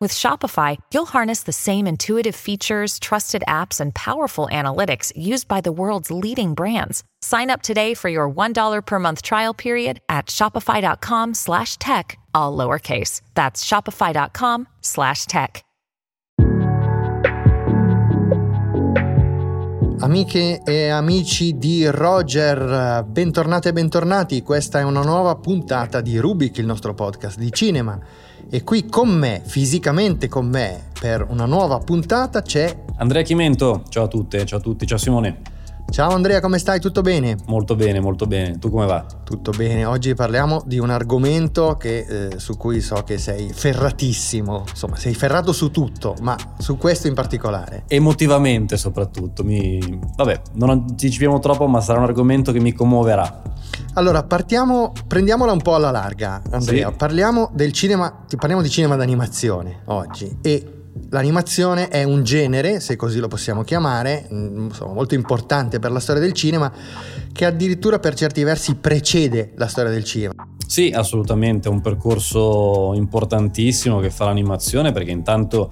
With Shopify, you'll harness the same intuitive features, trusted apps, and powerful analytics used by the world's leading brands. Sign up today for your $1 per month trial period at shopify.com slash tech, all lowercase. That's shopify.com slash tech. Amiche e amici di Roger, bentornate e bentornati. Questa è una nuova puntata di Rubik, il nostro podcast di cinema. E qui con me, fisicamente con me, per una nuova puntata c'è Andrea Chimento. Ciao a tutte, ciao a tutti, ciao Simone. Ciao Andrea, come stai? Tutto bene? Molto bene, molto bene. Tu come va? Tutto bene. Oggi parliamo di un argomento che, eh, su cui so che sei ferratissimo. Insomma, sei ferrato su tutto, ma su questo in particolare. Emotivamente soprattutto. Mi... Vabbè, non anticipiamo troppo, ma sarà un argomento che mi commuoverà. Allora, partiamo, prendiamola un po' alla larga, Andrea. Sì. Parliamo del cinema, parliamo di cinema d'animazione oggi e L'animazione è un genere, se così lo possiamo chiamare, insomma, molto importante per la storia del cinema, che addirittura per certi versi precede la storia del cinema. Sì, assolutamente, è un percorso importantissimo che fa l'animazione perché intanto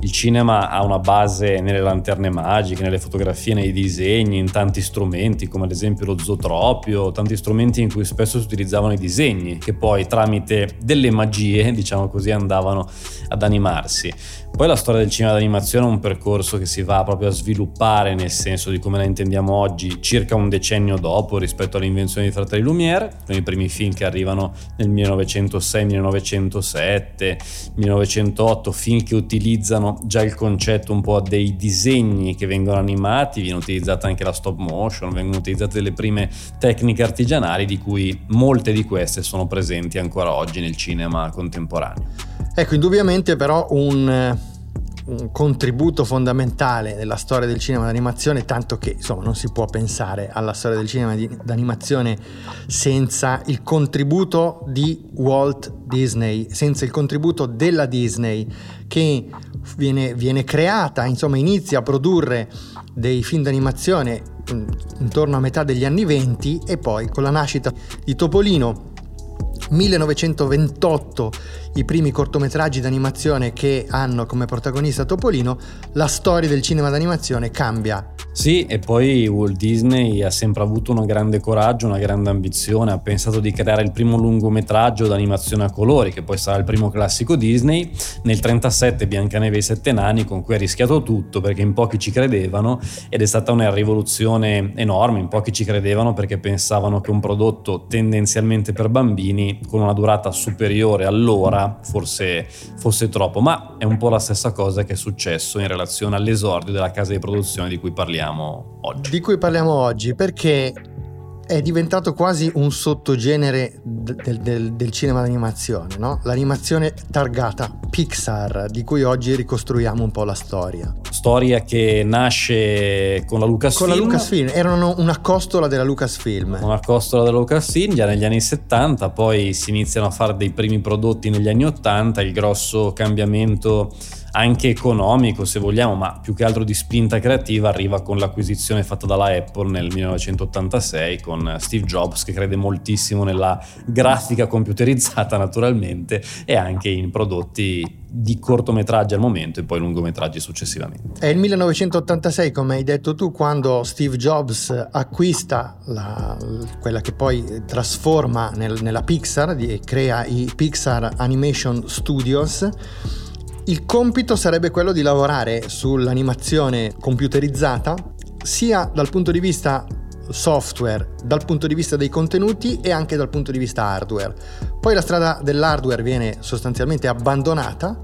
il cinema ha una base nelle lanterne magiche, nelle fotografie, nei disegni, in tanti strumenti come ad esempio lo zootropio, tanti strumenti in cui spesso si utilizzavano i disegni che poi tramite delle magie, diciamo così, andavano ad animarsi. Poi la storia del cinema d'animazione è un percorso che si va proprio a sviluppare nel senso di come la intendiamo oggi, circa un decennio dopo rispetto all'invenzione di Fratelli Lumière, con i primi film che arrivano nel 1906, 1907, 1908, film che utilizzano già il concetto un po' dei disegni che vengono animati, viene utilizzata anche la stop motion, vengono utilizzate delle prime tecniche artigianali di cui molte di queste sono presenti ancora oggi nel cinema contemporaneo. Ecco, indubbiamente però un un contributo fondamentale nella storia del cinema d'animazione, tanto che insomma non si può pensare alla storia del cinema d'animazione senza il contributo di Walt Disney, senza il contributo della Disney che viene, viene creata, insomma inizia a produrre dei film d'animazione intorno a metà degli anni 20 e poi con la nascita di Topolino 1928 i primi cortometraggi d'animazione che hanno come protagonista Topolino, la storia del cinema d'animazione cambia. Sì, e poi Walt Disney ha sempre avuto un grande coraggio, una grande ambizione, ha pensato di creare il primo lungometraggio d'animazione a colori, che poi sarà il primo classico Disney, nel 1937 Biancaneve e i sette nani, con cui ha rischiato tutto perché in pochi ci credevano ed è stata una rivoluzione enorme, in pochi ci credevano perché pensavano che un prodotto tendenzialmente per bambini, con una durata superiore all'ora, forse fosse troppo, ma è un po' la stessa cosa che è successo in relazione all'esordio della casa di produzione di cui parliamo oggi. Di cui parliamo oggi perché è diventato quasi un sottogenere del, del, del cinema d'animazione, no? l'animazione targata Pixar, di cui oggi ricostruiamo un po' la storia. Storia che nasce con la Lucasfilm. Con la Lucasfilm, erano una costola della Lucasfilm. Una costola della Lucasfilm già negli anni 70, poi si iniziano a fare dei primi prodotti negli anni 80, il grosso cambiamento anche economico se vogliamo, ma più che altro di spinta creativa arriva con l'acquisizione fatta dalla Apple nel 1986 con Steve Jobs che crede moltissimo nella grafica computerizzata naturalmente e anche in prodotti di cortometraggi al momento e poi lungometraggi successivamente. È il 1986, come hai detto tu, quando Steve Jobs acquista la, quella che poi trasforma nel, nella Pixar e crea i Pixar Animation Studios il compito sarebbe quello di lavorare sull'animazione computerizzata sia dal punto di vista software, dal punto di vista dei contenuti e anche dal punto di vista hardware. Poi la strada dell'hardware viene sostanzialmente abbandonata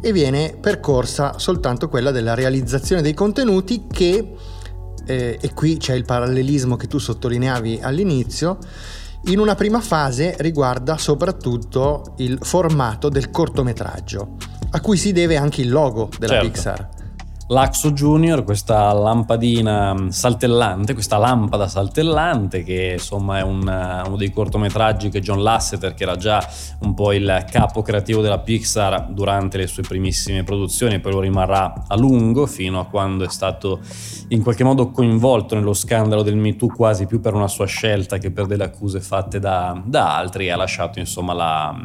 e viene percorsa soltanto quella della realizzazione dei contenuti che, eh, e qui c'è il parallelismo che tu sottolineavi all'inizio, in una prima fase riguarda soprattutto il formato del cortometraggio a cui si deve anche il logo della certo. Pixar. L'Axo Junior, questa lampadina saltellante, questa lampada saltellante che insomma è un, uno dei cortometraggi che John Lasseter, che era già un po' il capo creativo della Pixar durante le sue primissime produzioni, poi lo rimarrà a lungo fino a quando è stato in qualche modo coinvolto nello scandalo del Me Too quasi più per una sua scelta che per delle accuse fatte da, da altri e ha lasciato insomma la,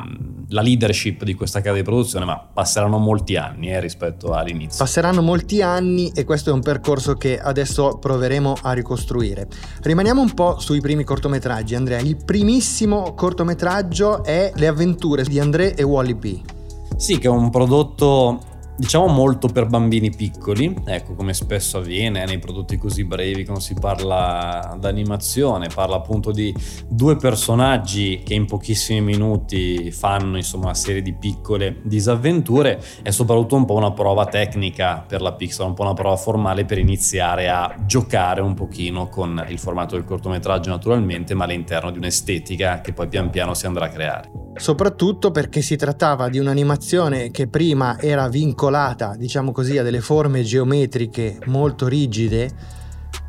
la, leadership di questa casa di produzione, ma passeranno molti anni eh, rispetto all'inizio. Passeranno molti molti anni e questo è un percorso che adesso proveremo a ricostruire. Rimaniamo un po' sui primi cortometraggi, Andrea. Il primissimo cortometraggio è Le avventure di André e Wally B. Sì, che è un prodotto diciamo molto per bambini piccoli, ecco come spesso avviene nei prodotti così brevi quando si parla d'animazione, parla appunto di due personaggi che in pochissimi minuti fanno insomma una serie di piccole disavventure e soprattutto un po' una prova tecnica per la Pixar, un po' una prova formale per iniziare a giocare un pochino con il formato del cortometraggio naturalmente, ma all'interno di un'estetica che poi pian piano si andrà a creare. Soprattutto perché si trattava di un'animazione che prima era vincolata vincolata, diciamo così, a delle forme geometriche molto rigide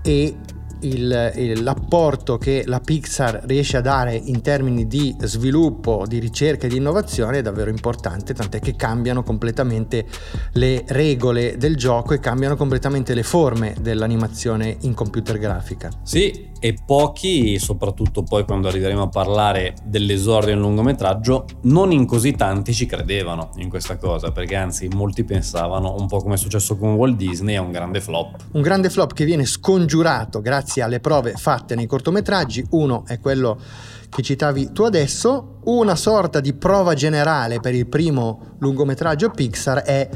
e il, il, l'apporto che la Pixar riesce a dare in termini di sviluppo, di ricerca e di innovazione è davvero importante, tant'è che cambiano completamente le regole del gioco e cambiano completamente le forme dell'animazione in computer grafica. Sì, e pochi, soprattutto poi quando arriveremo a parlare dell'esordio in lungometraggio, non in così tanti ci credevano in questa cosa, perché anzi molti pensavano, un po' come è successo con Walt Disney, a un grande flop. Un grande flop che viene scongiurato grazie alle prove fatte nei cortometraggi, uno è quello che citavi tu adesso, una sorta di prova generale per il primo lungometraggio Pixar è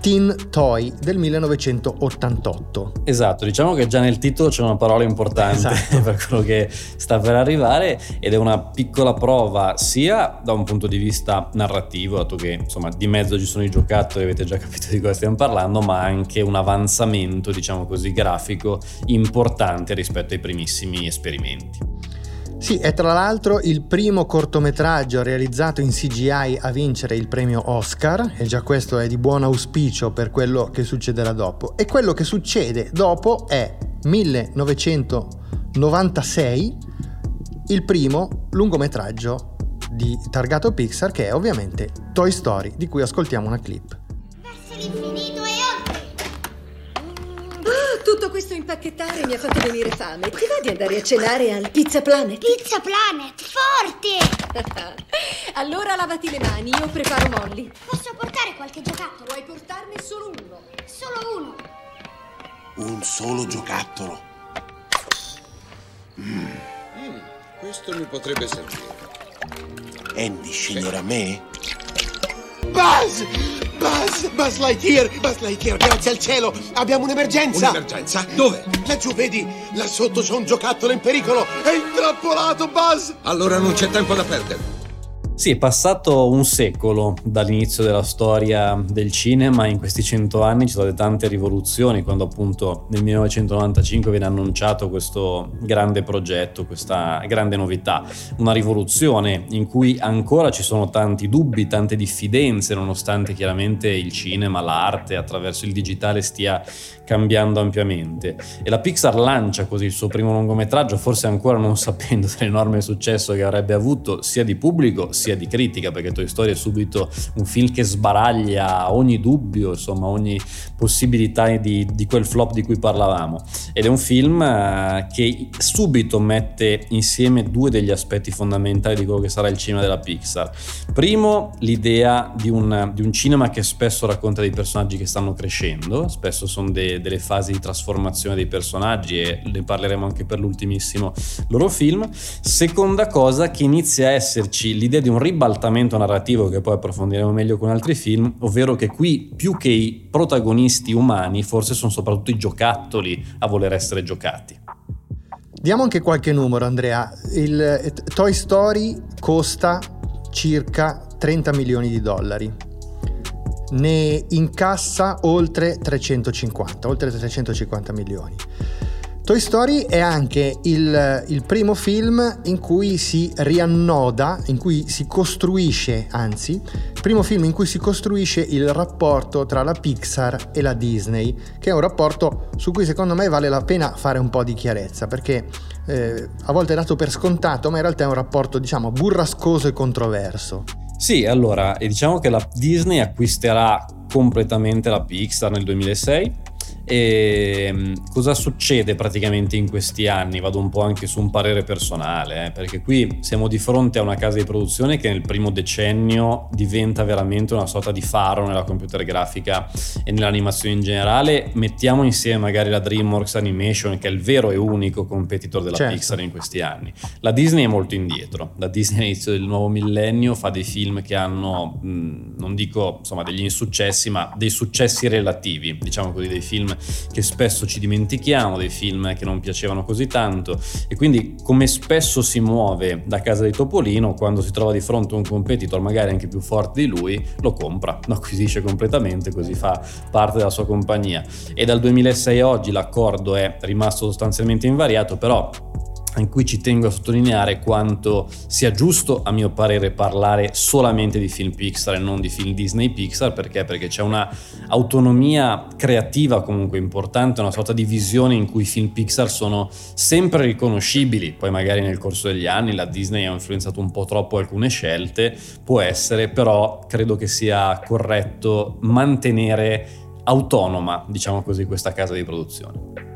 Teen Toy del 1988. Esatto, diciamo che già nel titolo c'è una parola importante esatto. per quello che sta per arrivare ed è una piccola prova sia da un punto di vista narrativo, dato che insomma di mezzo ci sono i giocattoli, avete già capito di cosa stiamo parlando, ma anche un avanzamento, diciamo così, grafico importante rispetto ai primissimi esperimenti. Sì, è tra l'altro il primo cortometraggio realizzato in CGI a vincere il premio Oscar e già questo è di buon auspicio per quello che succederà dopo. E quello che succede dopo è 1996, il primo lungometraggio di targato Pixar che è ovviamente Toy Story, di cui ascoltiamo una clip. Tutto questo impacchettare mi ha fatto venire fame. Ti va di andare a cenare al Pizza Planet? Pizza Planet, forte! allora lavati le mani, io preparo Molly. Posso portare qualche giocattolo? Puoi portarne solo uno. Solo uno. Un solo giocattolo. Mm. Mm, questo mi potrebbe servire. Andy sceglierà me? Buzz! Buzz! Buzz Lightyear! Buzz Lightyear, grazie al cielo! Abbiamo un'emergenza! Un'emergenza? Dove? Laggiù, vedi? Là sotto c'è un giocattolo in pericolo! È intrappolato, Buzz! Allora non c'è tempo da perdere. Sì, è passato un secolo dall'inizio della storia del cinema, in questi cento anni ci sono state tante rivoluzioni, quando appunto nel 1995 viene annunciato questo grande progetto, questa grande novità, una rivoluzione in cui ancora ci sono tanti dubbi, tante diffidenze, nonostante chiaramente il cinema, l'arte attraverso il digitale stia cambiando ampiamente. E la Pixar lancia così il suo primo lungometraggio, forse ancora non sapendo dell'enorme successo che avrebbe avuto sia di pubblico sia sia di critica, perché Toy Story è subito un film che sbaraglia ogni dubbio, insomma, ogni possibilità di, di quel flop di cui parlavamo. Ed è un film eh, che subito mette insieme due degli aspetti fondamentali di quello che sarà il cinema della Pixar. Primo, l'idea di un, di un cinema che spesso racconta dei personaggi che stanno crescendo, spesso sono de, delle fasi di trasformazione dei personaggi e ne parleremo anche per l'ultimissimo loro film. Seconda cosa, che inizia a esserci l'idea di un ribaltamento narrativo che poi approfondiremo meglio con altri film, ovvero che qui più che i protagonisti umani forse sono soprattutto i giocattoli a voler essere giocati. Diamo anche qualche numero Andrea, il eh, Toy Story costa circa 30 milioni di dollari, ne incassa oltre 350, oltre 350 milioni. Toy Story è anche il, il, primo film in cui si riannoda, in cui si costruisce, anzi, il primo film in cui si costruisce il rapporto tra la Pixar e la Disney, che è un rapporto su cui secondo me vale la pena fare un po' di chiarezza, perché eh, a volte è dato per scontato, ma in realtà è un rapporto, diciamo, burrascoso e controverso. Sì, allora, diciamo che la Disney acquisterà completamente la Pixar nel 2006 e ehm, cosa succede praticamente in questi anni? Vado un po' anche su un parere personale, eh, perché qui siamo di fronte a una casa di produzione che nel primo decennio diventa veramente una sorta di faro nella computer grafica e nell'animazione in generale. Mettiamo insieme magari la DreamWorks Animation, che è il vero e unico competitor della certo. Pixar in questi anni. La Disney è molto indietro. La Disney all'inizio del nuovo millennio fa dei film che hanno, non dico insomma degli insuccessi, ma dei successi relativi, diciamo così, dei film che spesso ci dimentichiamo, dei film che non piacevano così tanto. E quindi come spesso si muove da casa di Topolino quando si trova di fronte a un competitor magari anche più forte di lui, lo compra, lo acquisisce completamente così fa parte della sua compagnia. E dal 2006 a oggi l'accordo è rimasto sostanzialmente invariato però in cui ci tengo a sottolineare quanto sia giusto, a mio parere, parlare solamente di film Pixar e non di film Disney Pixar, perché? Perché c'è una autonomia creativa comunque importante, una sorta di visione in cui i film Pixar sono sempre riconoscibili, poi magari nel corso degli anni la Disney ha influenzato un po' troppo alcune scelte, può essere, però credo che sia corretto mantenere autonoma, diciamo così, questa casa di produzione.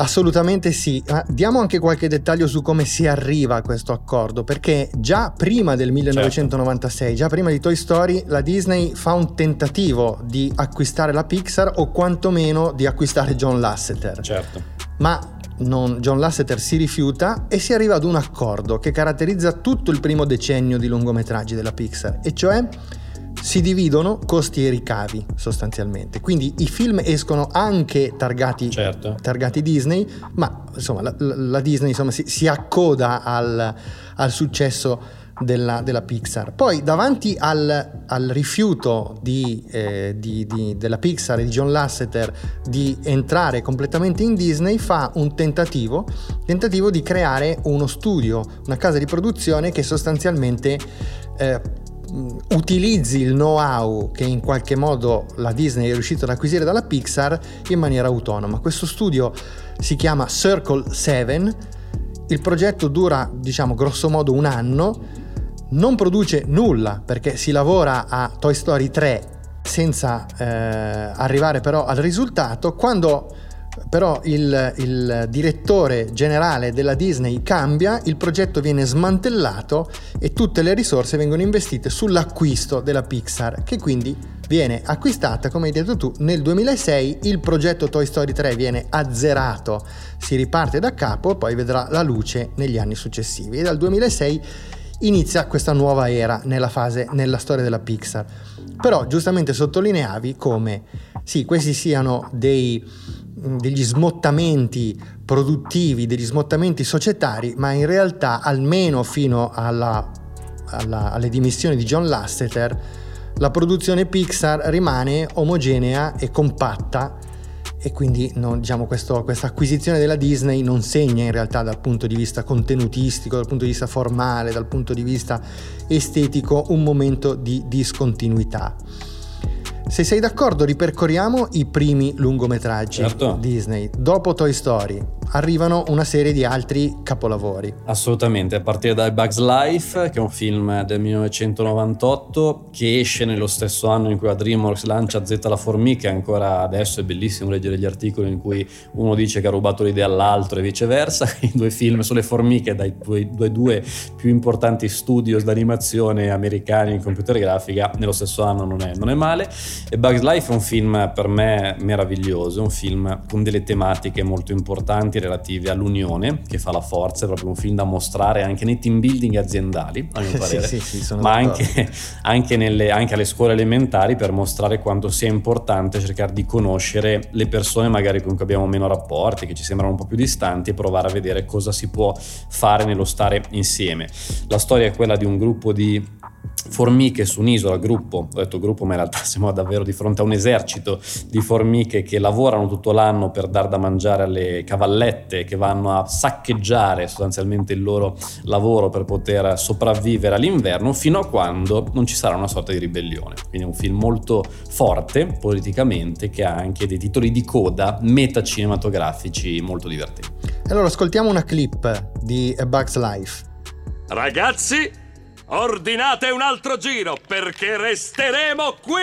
Assolutamente sì, ma diamo anche qualche dettaglio su come si arriva a questo accordo, perché già prima del 1996, certo. già prima di Toy Story, la Disney fa un tentativo di acquistare la Pixar o quantomeno di acquistare John Lasseter. Certo. Ma non, John Lasseter si rifiuta e si arriva ad un accordo che caratterizza tutto il primo decennio di lungometraggi della Pixar, e cioè si dividono costi e ricavi sostanzialmente. Quindi i film escono anche targati, certo. targati Disney, ma insomma la, la Disney insomma, si, si, accoda al, al successo della, della, Pixar. Poi davanti al, al rifiuto di, eh, di, di, della Pixar e di John Lasseter di entrare completamente in Disney fa un tentativo, tentativo di creare uno studio, una casa di produzione che sostanzialmente eh, utilizzi il know-how che in qualche modo la Disney è riuscita ad acquisire dalla Pixar in maniera autonoma. Questo studio si chiama Circle 7, il progetto dura diciamo grosso modo un anno, non produce nulla perché si lavora a Toy Story 3 senza eh, arrivare però al risultato, quando però il, il, direttore generale della Disney cambia, il progetto viene smantellato e tutte le risorse vengono investite sull'acquisto della Pixar, che quindi viene acquistata, come hai detto tu, nel 2006, il progetto Toy Story 3 viene azzerato, si riparte da capo, poi vedrà la luce negli anni successivi. E dal 2006 inizia questa nuova era nella fase, nella storia della Pixar. Però giustamente sottolineavi come sì, questi siano dei degli smottamenti produttivi, degli smottamenti societari, ma in realtà almeno fino alla, alla, alle dimissioni di John Lasseter, la produzione Pixar rimane omogenea e compatta e quindi non, diciamo, questo, questa acquisizione della Disney non segna in realtà dal punto di vista contenutistico, dal punto di vista formale, dal punto di vista estetico un momento di discontinuità. Se sei d'accordo, ripercorriamo i primi lungometraggi certo. Disney. Dopo Toy Story, arrivano una serie di altri capolavori. Assolutamente, a partire da Bugs Life, che è un film del 1998 che esce nello stesso anno in cui la DreamWorks lancia Z la formica, ancora adesso è bellissimo leggere gli articoli in cui uno dice che ha rubato l'idea all'altro e viceversa, i due film sulle formiche dai due, due, più importanti studios d'animazione americani in computer grafica, nello stesso anno non è, non è male. E Bugs Life è un film per me meraviglioso, un film con delle tematiche molto importanti relativi all'unione che fa la forza, è proprio un film da mostrare anche nei team building aziendali, a mio parere, sì, sì, sì, ma anche, anche, nelle, anche, alle scuole elementari per mostrare quanto sia importante cercare di conoscere le persone magari con cui abbiamo meno rapporti, che ci sembrano un po' più distanti e provare a vedere cosa si può fare nello stare insieme. La storia è quella di un gruppo di formiche su un'isola, gruppo, ho detto gruppo ma in realtà siamo davvero di fronte a un esercito di formiche che lavorano tutto l'anno per dar da mangiare alle cavallette che vanno a saccheggiare sostanzialmente il loro lavoro per poter sopravvivere all'inverno fino a quando non ci sarà una sorta di ribellione. Quindi è un film molto forte politicamente che ha anche dei titoli di coda metacinematografici molto divertenti. Allora ascoltiamo una clip di A Bug's Life. Ragazzi, ordinate un altro giro perché resteremo qui!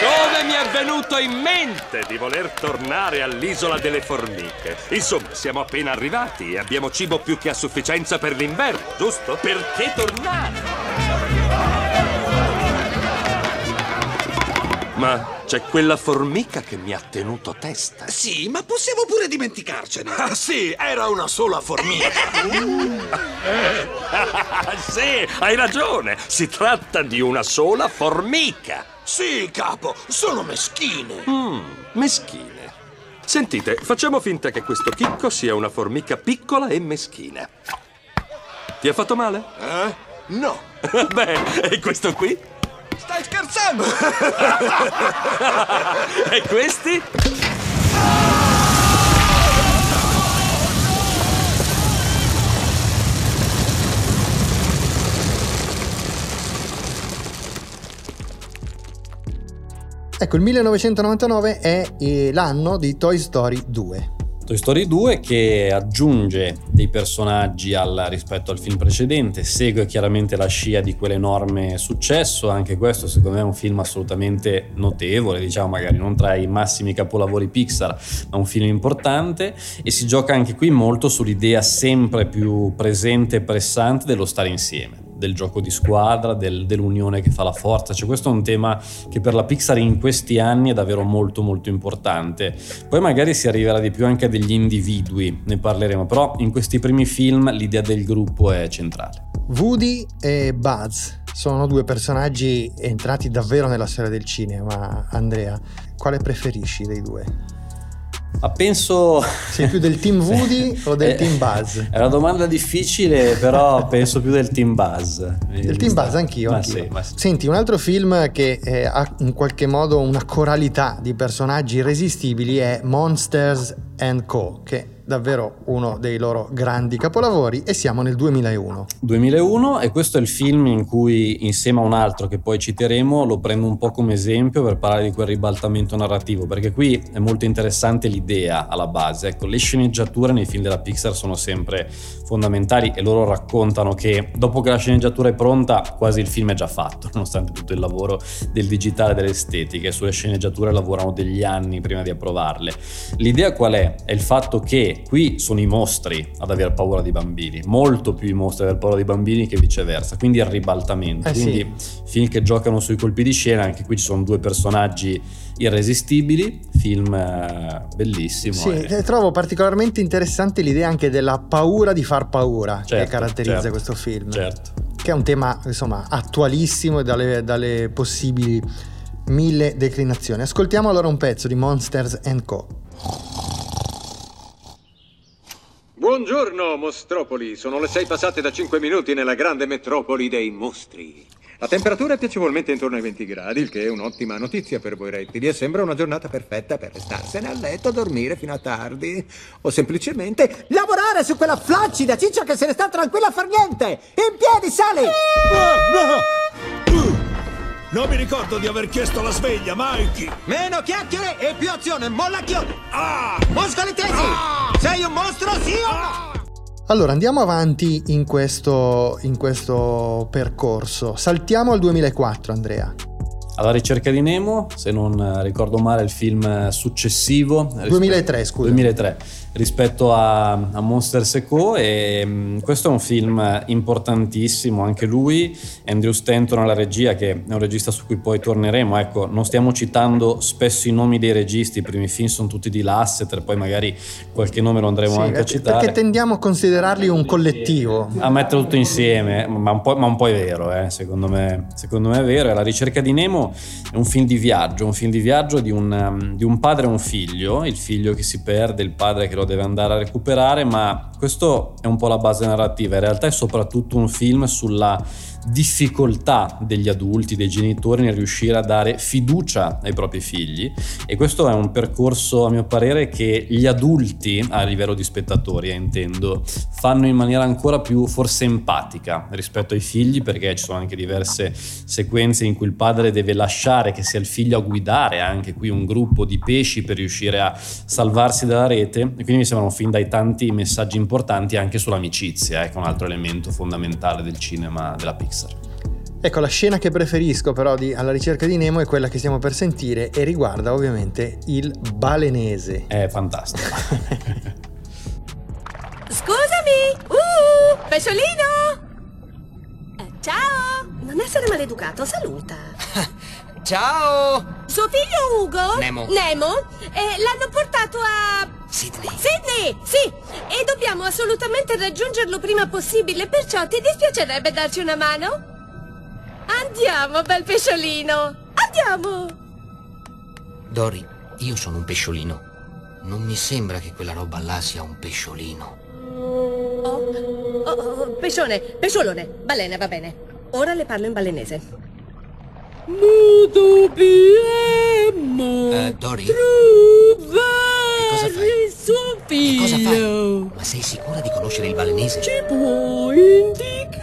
Come mi è venuto in mente di voler tornare all'isola delle formiche? Insomma, siamo appena arrivati e abbiamo cibo più che a sufficienza per l'inverno, giusto? Perché tornare? Ma c'è quella formica che mi ha tenuto testa. Sì, ma possiamo pure dimenticarcene. Ah sì, era una sola formica. sì, hai ragione. Si tratta di una sola formica. Sì, capo, sono meschine. Mm, meschine. Sentite, facciamo finta che questo chicco sia una formica piccola e meschina. Ti ha fatto male? Eh? No. Beh, e questo qui? Stai scherzando? e questi? Ecco, il 1999 è eh, l'anno di Toy Story 2. Toy Story 2 che aggiunge dei personaggi al, rispetto al film precedente, segue chiaramente la scia di quell'enorme successo, anche questo secondo me è un film assolutamente notevole, diciamo magari non tra i massimi capolavori Pixar, ma un film importante e si gioca anche qui molto sull'idea sempre più presente e pressante dello stare insieme del gioco di squadra, del, dell'unione che fa la forza. Cioè, questo è un tema che per la Pixar in questi anni è davvero molto molto importante. Poi magari si arriverà di più anche a degli individui, ne parleremo, però in questi primi film l'idea del gruppo è centrale. Woody e Buzz sono due personaggi entrati davvero nella storia del cinema. Andrea, quale preferisci dei due? Ma penso. Sei più del team Woody o del Eh, team Buzz? È una domanda difficile, però penso più del team Buzz. Del team Buzz, anch'io. Ma anch'io. sì, ma sì. Senti, un altro film che eh, ha in qualche modo una coralità di personaggi irresistibili è Monsters and Co., che davvero uno dei loro grandi capolavori, e siamo nel 2001. 2001 e questo è il film in cui insieme a un altro che poi citeremo lo prendo un po' come esempio per parlare di quel ribaltamento narrativo perché qui è molto interessante l'idea alla base ecco le sceneggiature nei film della Pixar sono sempre fondamentali e loro raccontano che dopo che la sceneggiatura è pronta quasi il film è già fatto nonostante tutto il lavoro del digitale e delle estetiche sulle sceneggiature lavorano degli anni prima di approvarle l'idea qual è? è il fatto che qui sono i mostri ad aver paura di bambini molto più i mostri ad aver paura di bambini che viceversa quindi il ribaltamento Eh sì. quindi film che giocano sui colpi di scena anche qui ci sono due personaggi irresistibili film eh, bellissimo Sì, e- e trovo particolarmente interessante l'idea anche della paura di far paura che Certo, caratterizza certo, questo film. certo Che è un tema, insomma, attualissimo e dalle, dalle possibili mille declinazioni. Ascoltiamo allora un pezzo di Monsters Co. Buongiorno, Mostropoli. Sono le sei passate da 5 minuti nella grande metropoli dei mostri. La temperatura è piacevolmente intorno ai 20 gradi, il che è un'ottima notizia per voi rettili e sembra una giornata perfetta per restarsene a letto, dormire fino a tardi o semplicemente Lavorare su quella flaccida ciccia che se ne sta tranquilla a far niente! In piedi, sali! Non mi ricordo di aver chiesto la sveglia, Mikey. Meno chiacchiere e più azione, molla chiodi! Muscoli tesi! Sei un mostro, sì o no? Allora, andiamo avanti in questo, in questo percorso. Saltiamo al 2004, Andrea. alla ricerca di Nemo se non eh, ricordo male il film eh, successivo rispetto- 2003, scusa. 2003 rispetto a, a Monsters Co. E mh, questo è un film importantissimo. Anche lui Andrew Stanton alla regia che è un regista su cui poi torneremo. Ecco non stiamo citando spesso i nomi dei registi. I primi film sono tutti di Lasseter poi magari qualche nome lo andremo Sì, anche a citare. perché tendiamo a considerarli un collettivo. a mettere tutto insieme, ma un po', ma un po' è vero, eh, secondo, me, secondo me è vero. La ricerca di Nemo è un film di viaggio, un film di viaggio di un, di un padre e un figlio, il figlio che si perde, il padre che lo lo deve andare a recuperare, ma questo è un po' la base narrativa, in realtà è soprattutto un film sulla difficoltà degli adulti, dei genitori nel riuscire a dare fiducia ai propri figli. E questo è un percorso a mio parere che gli adulti a livello di spettatori, eh, intendo, fanno in maniera ancora più forse empatica rispetto ai figli perché ci sono anche diverse sequenze in cui il padre deve lasciare che sia il figlio a guidare anche qui un gruppo di pesci per riuscire a salvarsi dalla rete. E quindi mi sembra un film dai tanti messaggi importanti anche sull'amicizia, eh, che è un altro elemento fondamentale del cinema della piccola Pixar. Ecco, la scena che preferisco però di Alla ricerca di Nemo è quella che stiamo per sentire e riguarda ovviamente il balenese. È fantastico. Scusami! Uh, pesciolino! Eh, ciao! Non essere maleducato, saluta. Ciao! Suo figlio Ugo? Nemo. Nemo? Eh, l'hanno portato a... Sydney. Sydney, sì! E dobbiamo assolutamente raggiungerlo prima possibile, perciò ti dispiacerebbe darci una mano? Andiamo, bel pesciolino! Andiamo! Dory, io sono un pesciolino. Non mi sembra che quella roba là sia un pesciolino. Oh, oh, oh, pescione, pesciolone, balena, va bene. Ora le parlo in balenese. Dobbiamo uh, Dory? Che cosa fai? suo figlio. Che cosa fai? Ma sei sicura di conoscere il balenese? Ci puoi indicare?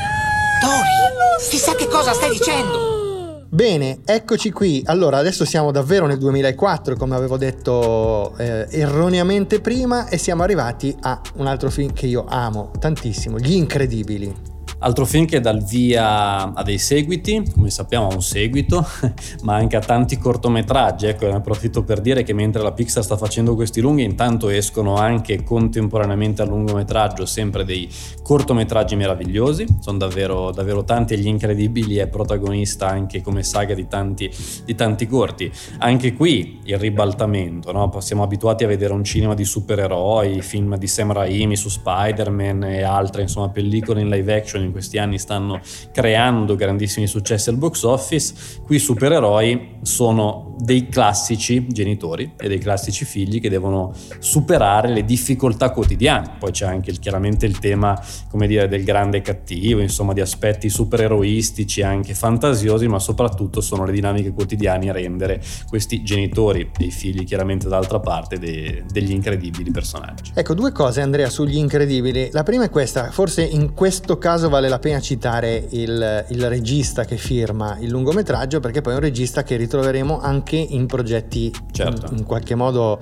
Dory, chissà che cosa stai dicendo! Bene, eccoci qui. Allora, adesso siamo davvero nel 2004, come avevo detto eh, erroneamente prima, e siamo arrivati a un altro film che io amo tantissimo, Gli Incredibili. Altro film che il via a dei seguiti, come sappiamo ha un seguito, ma anche a tanti cortometraggi. Ecco, ne approfitto per dire che mentre la Pixar sta facendo questi lunghi, intanto escono anche contemporaneamente al lungometraggio sempre dei cortometraggi meravigliosi. Sono davvero, davvero tanti e Gli Incredibili è protagonista anche come saga di tanti, di tanti corti. Anche qui il ribaltamento, no? siamo abituati a vedere un cinema di supereroi, film di Sam Raimi su Spider-Man e altre insomma pellicole in live action in questi anni stanno creando grandissimi successi al box office, qui i supereroi sono dei classici genitori e dei classici figli che devono superare le difficoltà quotidiane. Poi c'è anche il, chiaramente il tema, come dire, del grande cattivo, insomma, di aspetti supereroistici, anche fantasiosi, ma soprattutto sono le dinamiche quotidiane a rendere questi genitori e i figli, chiaramente d'altra parte, de- degli incredibili personaggi. Ecco, due cose Andrea sugli incredibili. La prima è questa, forse in questo caso vale la pena citare il, il regista che firma il lungometraggio, perché poi è un regista che ritroveremo anche in progetti certo. in, in, qualche modo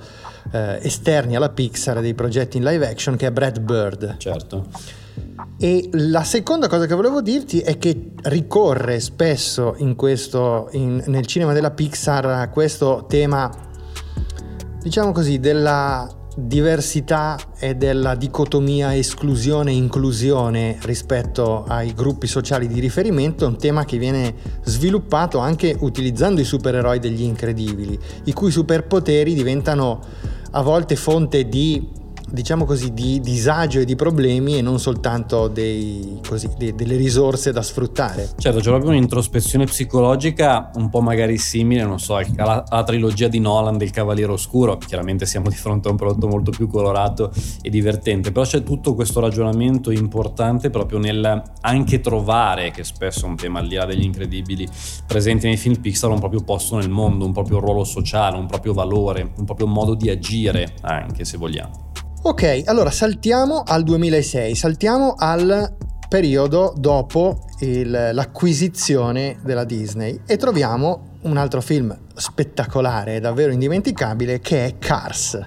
eh, esterni alla Pixar, dei progetti in live action, che è Brad Bird. Certo. E la seconda cosa che volevo dirti è che ricorre spesso in questo, in, nel cinema della Pixar questo tema, diciamo così, della diversità e della dicotomia esclusione-inclusione rispetto ai gruppi sociali di riferimento è un tema che viene sviluppato anche utilizzando i supereroi degli incredibili, i cui superpoteri diventano a volte fonte di diciamo così, di disagio e di problemi e non soltanto dei, così, de, delle risorse da sfruttare. Certo, c'è proprio un'introspezione psicologica un po' magari simile, non so, alla, alla trilogia di Nolan del Cavaliere Oscuro, chiaramente siamo di fronte a un prodotto molto più colorato e divertente, però c'è tutto questo ragionamento importante proprio nel anche trovare, che spesso è un tema al di là degli incredibili presenti nei film Pixar, un proprio posto nel mondo, un proprio ruolo sociale, un proprio valore, un proprio modo di agire anche se vogliamo. Ok, allora saltiamo al 2006, saltiamo al periodo dopo il, l'acquisizione della Disney e troviamo un altro film spettacolare, davvero indimenticabile, che è Cars.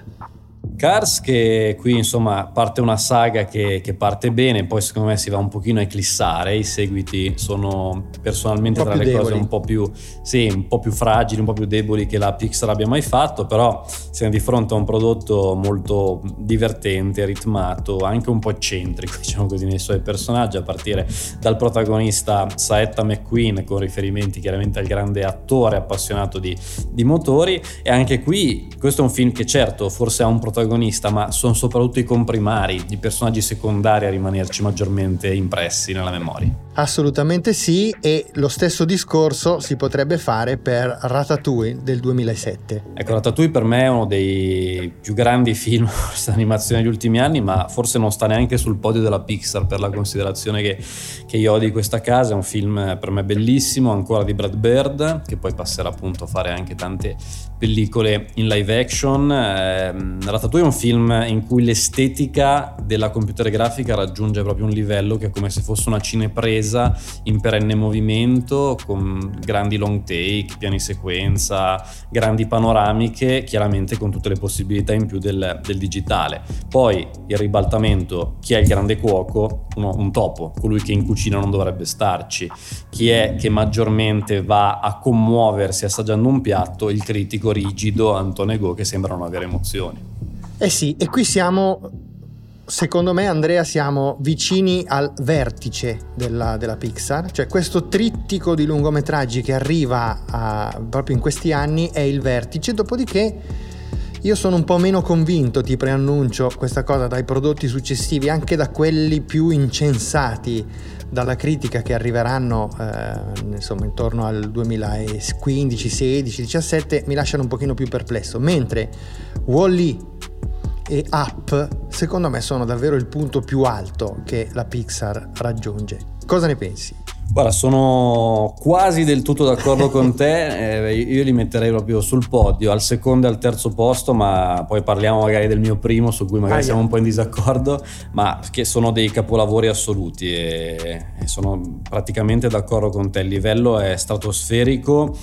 Cars che qui insomma parte una saga che, che, parte bene, poi secondo me si va un pochino a eclissare, i seguiti sono personalmente tra le deboli. cose un po, più, sì, un po' più fragili, un po' più deboli che la Pixar abbia mai fatto, però siamo di fronte a un prodotto molto divertente, ritmato, anche un po' eccentrico diciamo così nei suoi personaggi, a partire dal protagonista Saetta McQueen con riferimenti chiaramente al grande attore appassionato di, di motori e anche qui questo è un film che certo forse ha un protagonista protagonista, ma sono soprattutto i comprimari, i personaggi secondari a rimanerci maggiormente impressi nella memoria. Assolutamente sì, e lo stesso discorso si potrebbe fare per Ratatouille del 2007. Ecco, Ratatouille per me è uno dei più grandi film di animazione degli ultimi anni, ma forse non sta neanche sul podio della Pixar per la considerazione che, che io ho di questa casa. È un film per me bellissimo, ancora di Brad Bird, che poi passerà appunto a fare anche tante pellicole in live action. Eh, Ratatouille è un film in cui l'estetica della computer grafica raggiunge proprio un livello che è come se fosse una cinepresa ripresa in perenne movimento con grandi long take, piani sequenza, grandi panoramiche, chiaramente con tutte le possibilità in più del, del digitale. Poi il ribaltamento, chi è il grande cuoco? Uno, un topo, colui che in cucina non dovrebbe starci. Chi è che maggiormente va a commuoversi assaggiando un piatto? Il critico rigido Anton Ego che sembra non avere emozioni. Eh sì, e qui siamo secondo me Andrea siamo vicini al vertice della, della, Pixar, cioè questo trittico di lungometraggi che arriva a, proprio in questi anni è il vertice, dopodiché io sono un po' meno convinto, ti preannuncio questa cosa, dai prodotti successivi, anche da quelli più incensati dalla critica che arriveranno eh, insomma intorno al 2015, 16, 17 mi lasciano un pochino più perplesso, mentre Wall-E e Up secondo me sono davvero il punto più alto che la Pixar raggiunge. Cosa ne pensi? Guarda, sono quasi del tutto d'accordo con te, eh, io li metterei proprio sul podio, al secondo e al terzo posto, ma poi parliamo magari del mio primo su cui magari ah, siamo un po' in disaccordo, ma che sono dei capolavori assoluti e, e sono praticamente d'accordo con te, il livello è stratosferico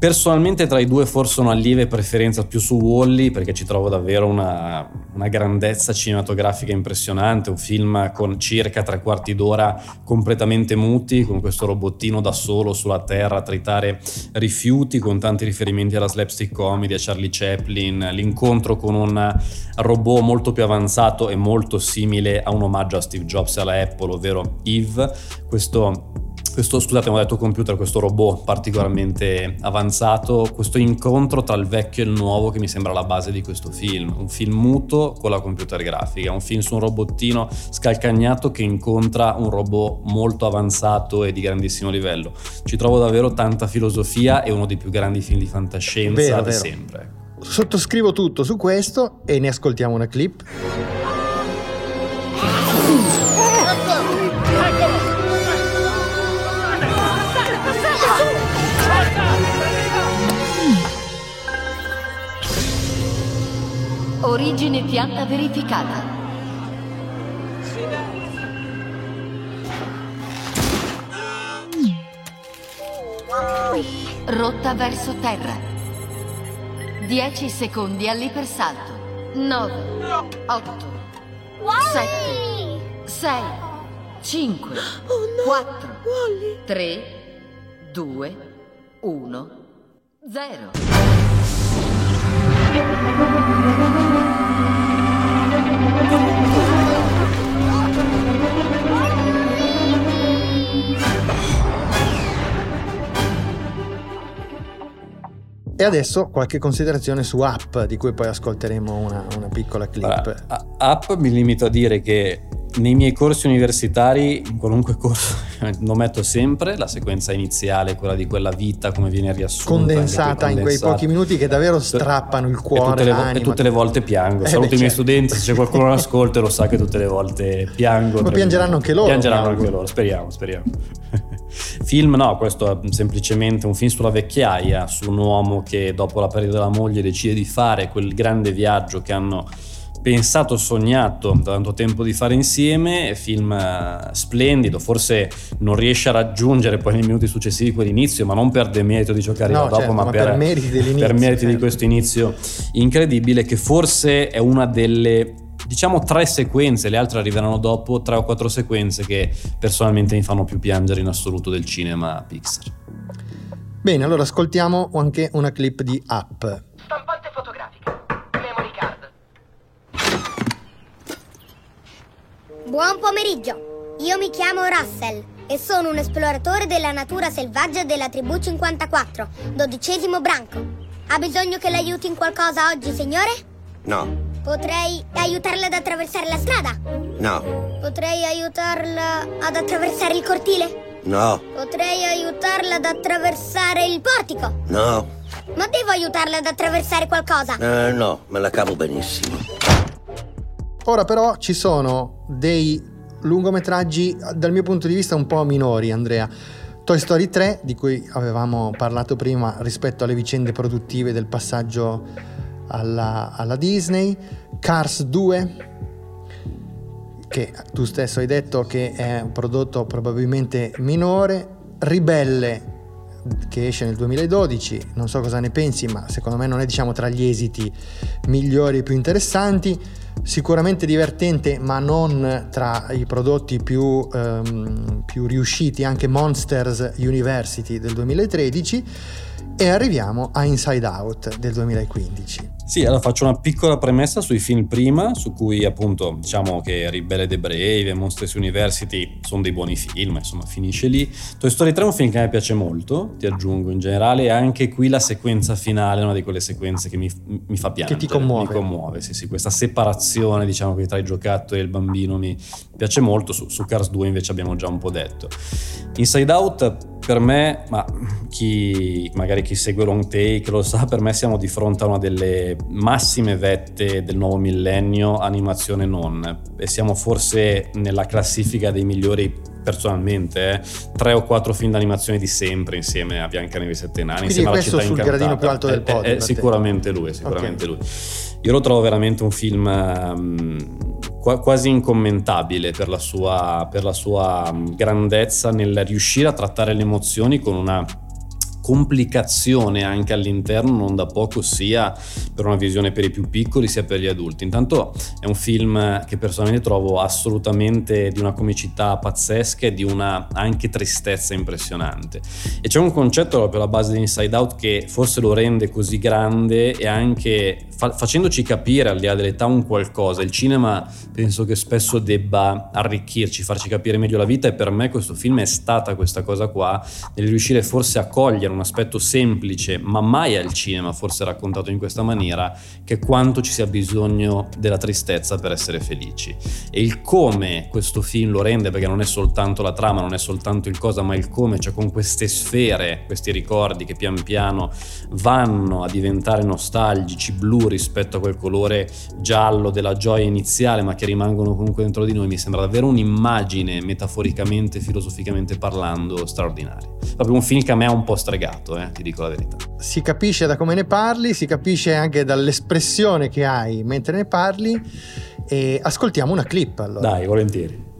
Personalmente tra i due forse una lieve preferenza più su Wally perché ci trovo davvero una, una, grandezza cinematografica impressionante, un film con circa tre quarti d'ora completamente muti, con questo robottino da solo sulla terra a tritare rifiuti, con tanti riferimenti alla slapstick comedy, a Charlie Chaplin, l'incontro con un robot molto più avanzato e molto simile a un omaggio a Steve Jobs e alla Apple, ovvero Eve, questo questo, scusate, ho detto computer, questo robot particolarmente avanzato, questo incontro tra il vecchio e il nuovo che mi sembra la base di questo film. Un film muto con la computer grafica, un film su un robottino scalcagnato che incontra un robot molto avanzato e di grandissimo livello. Ci trovo davvero tanta filosofia e uno dei più grandi film di fantascienza vero, di vero. sempre. Sottoscrivo tutto su questo e ne ascoltiamo una clip. Origine pianta verificata. Rotta verso terra. 10 secondi all'ipersalto. 9, 8, 7, 6, 5, 4, 3, 2, 1, 0. E adesso qualche considerazione su app, di cui poi ascolteremo una, una piccola clip. Allora, app mi limito a dire che nei miei corsi universitari, in qualunque corso, lo metto sempre, la sequenza iniziale, quella di quella vita, come viene riassunta. Condensata, in quei pochi minuti che davvero strappano il cuore. E tutte le, e tutte le volte piango. Eh Saluto beh, i miei certo. studenti, se c'è qualcuno all'ascolto lo sa che tutte le volte piango. Ma piangeranno anche loro. Piangeranno anche loro, speriamo, speriamo. film no, questo è semplicemente un film sulla vecchiaia, su un uomo che dopo la perdita della moglie decide di fare quel grande viaggio che hanno pensato, sognato da tanto tempo di fare insieme, film eh, splendido, forse non riesce a raggiungere poi nei minuti successivi quell'inizio, ma non per demerito di giocare no, dopo, certo, ma, ma, per, per meriti, per meriti certo. di questo inizio incredibile che forse è una delle diciamo tre sequenze, le altre arriveranno dopo, tre o quattro sequenze che personalmente mi fanno più piangere in assoluto del cinema Pixar. Bene, allora ascoltiamo anche una clip di Up. Buon pomeriggio. Io mi chiamo Russell e sono un esploratore della natura selvaggia della tribù 54, dodicesimo branco. Ha bisogno che l'aiuti in qualcosa oggi, signore? No, Potrei aiutarla ad attraversare la strada? No, Potrei aiutarla ad attraversare il cortile? no, Potrei aiutarla ad attraversare il portico? no, Ma devo aiutarla ad attraversare qualcosa? eh, no, me la cavo benissimo. Ora però ci sono dei lungometraggi dal mio punto di vista un po' minori, Andrea. Toy Story 3, di cui avevamo parlato prima rispetto alle vicende produttive del passaggio alla, alla Disney, Cars 2, che tu stesso hai detto che è un prodotto probabilmente minore, Ribelle che esce nel 2012, non so cosa ne pensi, ma secondo me non è diciamo tra gli esiti migliori e più interessanti, sicuramente divertente, ma non tra i prodotti più, ehm, più riusciti, anche Monsters University del 2013 e arriviamo a Inside Out del 2015. Sì, allora faccio una piccola premessa sui film prima, su cui appunto diciamo che Ribelle the Brave e Monsters University sono dei buoni film, insomma finisce lì. Toy Story 3 è un film che a me piace molto, ti aggiungo in generale, e anche qui la sequenza finale è una di quelle sequenze che mi, mi fa piangere. Che ti commuove. Mi commuove, sì sì, questa separazione diciamo che tra il giocattolo e il bambino mi piace molto, su, su Cars 2 invece abbiamo già un po' detto. Inside Out per me, ma chi, magari chi segue Long Take lo sa, per me siamo di fronte a una delle massime vette del nuovo millennio, animazione non, e siamo forse nella classifica dei migliori personalmente, eh, tre o quattro film d'animazione di sempre insieme a Biancaneve e Sette Nani, Quindi insieme alla città sul incantata. gradino più alto del È- è- podio è per te. sicuramente lui, è sicuramente lui. Io lo trovo veramente un film ehm, qua- quasi incommentabile per la sua, per la sua grandezza nel riuscire a trattare le emozioni con una complicazione anche all'interno non da poco sia per una visione per i più piccoli sia per gli adulti. Intanto è un film che personalmente trovo assolutamente di una comicità pazzesca e di una anche tristezza impressionante. E c'è un concetto proprio alla base di Inside Out che forse lo rende così grande e anche fa- facendoci capire al di là dell'età un qualcosa. Il cinema penso che spesso debba arricchirci farci capire meglio la vita e per me questo film è stata questa cosa qua nel riuscire forse a cogliere un aspetto semplice ma mai al cinema forse raccontato in questa maniera che quanto ci sia bisogno della tristezza per essere felici. E il come questo film lo rende perché non è soltanto la trama non è soltanto il cosa ma il come cioè con queste sfere questi ricordi che pian piano vanno a diventare nostalgici blu rispetto a quel colore giallo della gioia iniziale ma che rimangono comunque dentro di noi mi sembra davvero un'immagine metaforicamente filosoficamente parlando straordinaria proprio un film che a me ha un po' stregato eh, ti dico la verità Si capisce da come ne parli, si capisce anche dall'espressione che hai mentre ne parli e ascoltiamo una clip allora. dai volentieri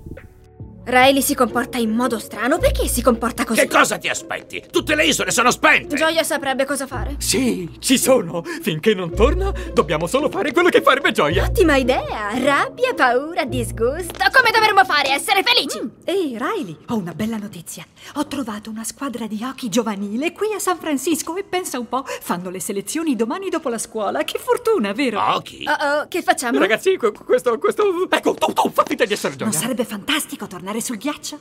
Riley si comporta in modo strano. Perché si comporta così? Che cosa ti aspetti? Tutte le isole sono spente! Gioia saprebbe cosa fare. Sì, ci sono. Finché non torna, dobbiamo solo fare quello che farebbe Gioia. Ottima idea! Rabbia, paura, disgusto. Come dovremmo fare? Essere felici! Ehi, Riley, ho una bella notizia. Ho trovato una squadra di hockey giovanile qui a San Francisco e pensa un po', fanno le selezioni domani dopo la scuola. Che fortuna, vero? Hockey? Oh, oh, che facciamo? Ragazzi, que- questo, questo... Ecco, tu, tu, fa finta di essere Gioia. Non sarebbe fantastico tornare sul ghiaccio?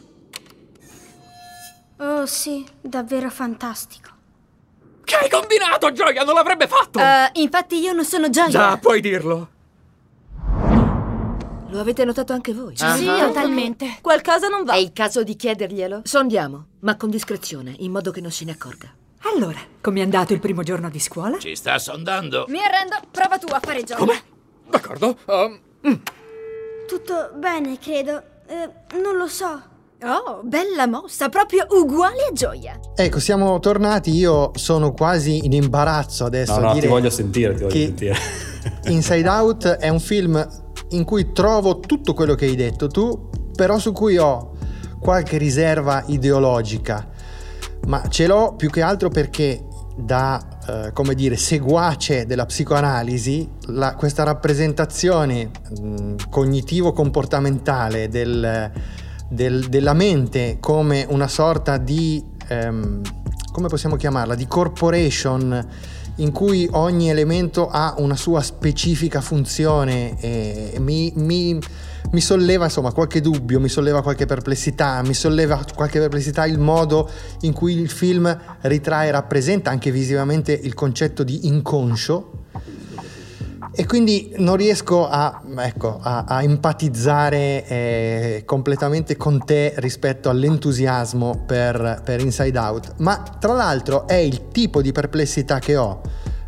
Oh sì, davvero fantastico. Che hai combinato, Gioia? Non l'avrebbe fatto! Eh, infatti io non sono Gioia. Già, puoi dirlo. Lo avete notato anche voi? Sì, totalmente. Qualcosa non va. È il caso di chiederglielo? Sondiamo, ma con discrezione, in modo che non se ne accorga. Allora, com'è andato il primo giorno di scuola? Ci sta sondando. Mi arrendo. Prova tu a fare Gioia. Come? D'accordo. um, Tutto bene, credo. Eh, non lo so. Oh, bella mossa, proprio uguale a Gioia. Ecco, siamo tornati, io sono quasi in imbarazzo adesso no a no dire ti voglio sentire ti voglio sentire Inside Out è un film in cui trovo tutto quello che hai detto tu, però su cui ho qualche riserva ideologica, ma ce l'ho più che altro perché da, eh, come dire, seguace della psicoanalisi, la- questa rappresentazione mh, cognitivo-comportamentale del- del- della mente come una sorta di, ehm, come possiamo chiamarla, di corporation in cui ogni elemento ha una sua specifica funzione e mi, mi- mi solleva insomma qualche dubbio, mi solleva qualche perplessità, mi solleva qualche perplessità il modo in cui il film ritrae e rappresenta anche visivamente il concetto di inconscio. E quindi non riesco a, ecco, a, a empatizzare eh, completamente con te rispetto all'entusiasmo per, per Inside Out, ma tra l'altro è il tipo di perplessità che ho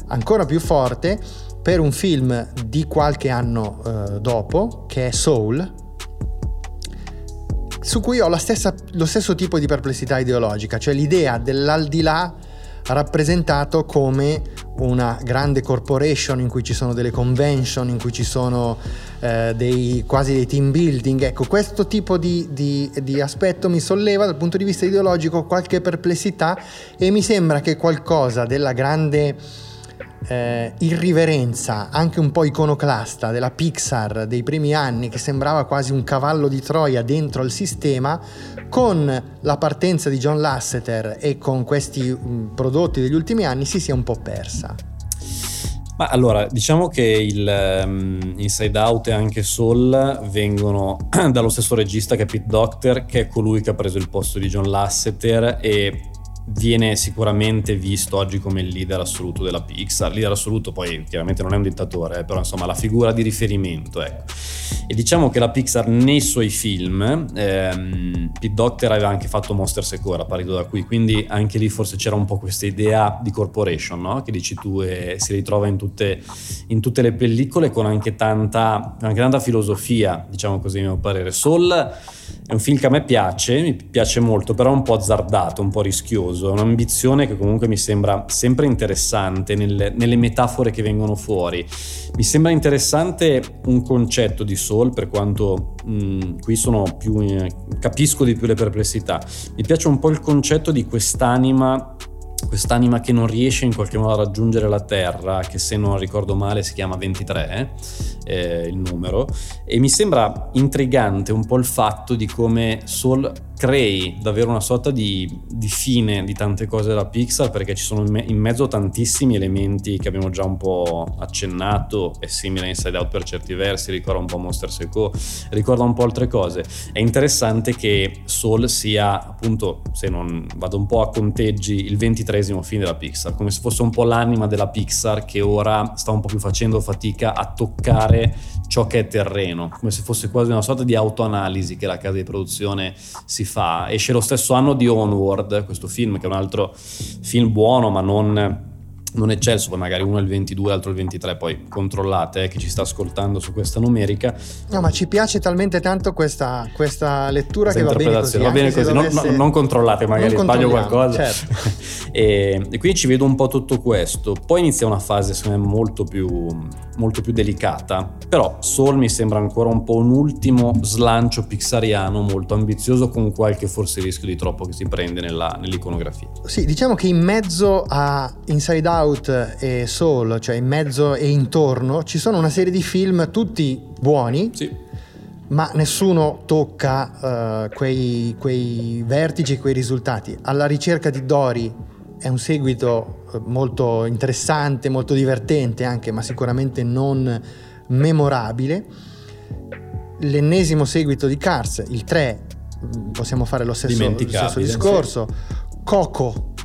ancora più forte per un film di qualche anno eh, dopo, che è Soul, su cui ho stessa, lo stesso tipo di perplessità ideologica, cioè l'idea dell'aldilà rappresentato come una grande corporation in cui ci sono delle convention, in cui ci sono eh, dei, quasi dei team building. Ecco, questo tipo di, di, di, aspetto mi solleva dal punto di vista ideologico qualche perplessità e mi sembra che qualcosa della grande eh, irriverenza, anche un po' iconoclasta della Pixar dei primi anni, che sembrava quasi un cavallo di Troia dentro il sistema, con la partenza di John Lasseter e con questi mh, mm, prodotti degli ultimi anni si sia un po' persa. Ma allora, diciamo che il um, Inside Out e anche Soul vengono dallo stesso regista che è Pete Doctor, che è colui che ha preso il posto di John Lasseter e viene sicuramente visto oggi come il leader assoluto della Pixar. Leader assoluto poi chiaramente non è un dittatore, eh, però insomma la figura di riferimento. Ecco. E diciamo che la Pixar nei suoi film, ehm, Pete Doctor aveva anche fatto Monsters e Core, partito da qui, quindi anche lì forse c'era un po' questa idea di corporation, no? che dici tu e si ritrova in tutte, in tutte le pellicole con anche tanta, anche tanta filosofia, diciamo così a mio parere. Soul è un film che a me piace, mi piace molto, però un po' azzardato, un po' rischioso. È un'ambizione che comunque mi sembra sempre interessante nelle, nelle metafore che vengono fuori. Mi sembra interessante un concetto di soul, per quanto mh, qui sono più. Eh, capisco di più le perplessità. Mi piace un po' il concetto di quest'anima quest'anima che non riesce in qualche modo a raggiungere la Terra, che se non ricordo male si chiama 23, eh, il numero, e mi sembra intrigante un po' il fatto di come Soul crei davvero una sorta di, di, fine di tante cose della Pixar perché ci sono in, me- in, mezzo tantissimi elementi che abbiamo già un po' accennato, è simile a Inside Out per certi versi, ricorda un po' Monster Seco, ricorda un po' altre cose. È interessante che Soul sia appunto, se non vado un po' a conteggi, il ventitresimo film della Pixar, come se fosse un po' l'anima della Pixar che ora sta un po' più facendo fatica a toccare ciò che è terreno, come se fosse quasi una sorta di autoanalisi che la casa di produzione si fa. Esce lo stesso anno di Onward, questo film che è un altro film buono ma non non eccelso, poi magari uno è il 22, l'altro il 23, poi controllate eh, chi ci sta ascoltando su questa numerica. No, ma ci piace talmente tanto questa, questa lettura questa che va bene così. Va bene così, dovesse... non, non, controllate, magari non sbaglio qualcosa. Certo. e, e, quindi ci vedo un po' tutto questo. Poi inizia una fase secondo me molto più, molto più delicata, però Soul mi sembra ancora un po' un ultimo slancio pixariano molto ambizioso con qualche forse rischio di troppo che si prende nella, nell'iconografia. Sì, diciamo che in mezzo a Inside Out Out e Soul, cioè in mezzo e intorno, ci sono una serie di film tutti buoni. Sì. Ma nessuno tocca uh, quei, quei vertici, quei risultati. Alla ricerca di Dory è un seguito eh, molto interessante, molto divertente anche, ma sicuramente non memorabile. L'ennesimo seguito di Cars, il 3, mm, possiamo fare lo stesso, lo stesso discorso. Sì. Coco,